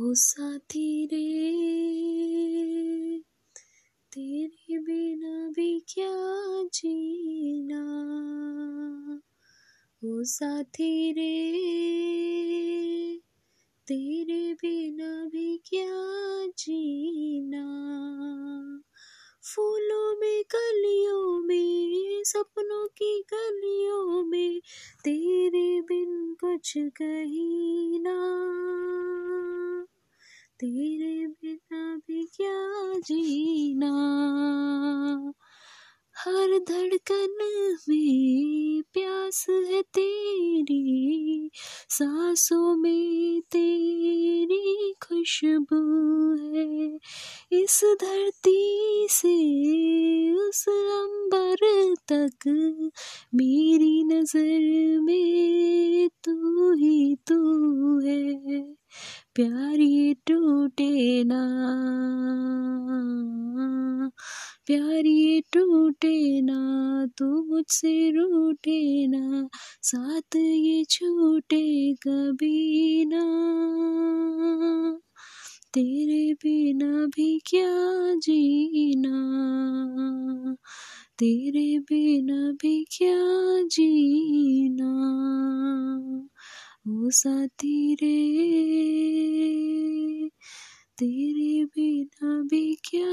ओ साथी रे, तेरे बिना भी क्या जीना? ओ साथी रे, तेरे बिना भी क्या जीना? फूलों में, कलियों में, सपनों की गलियों में, तेरे बिन कुछ कहीं ना तेरे बिना भी क्या जीना? हर धड़कन में प्यास है तेरी, सांसों में तेरी खुशबू है। इस धरती से उस अंबर तक मेरी नज़र प्यार ये टूटे ना। प्यार ये टूटे ना, तू मुझसे रूठे ना। साथ ये छूटे कभी ना। तेरे बिना भी क्या जीना? तेरे बिना भी क्या जीना? ओ साथी रे। तेरे बिना भी क्या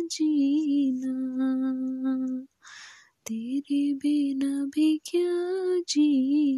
जीना? तेरे बिना भी क्या जीना?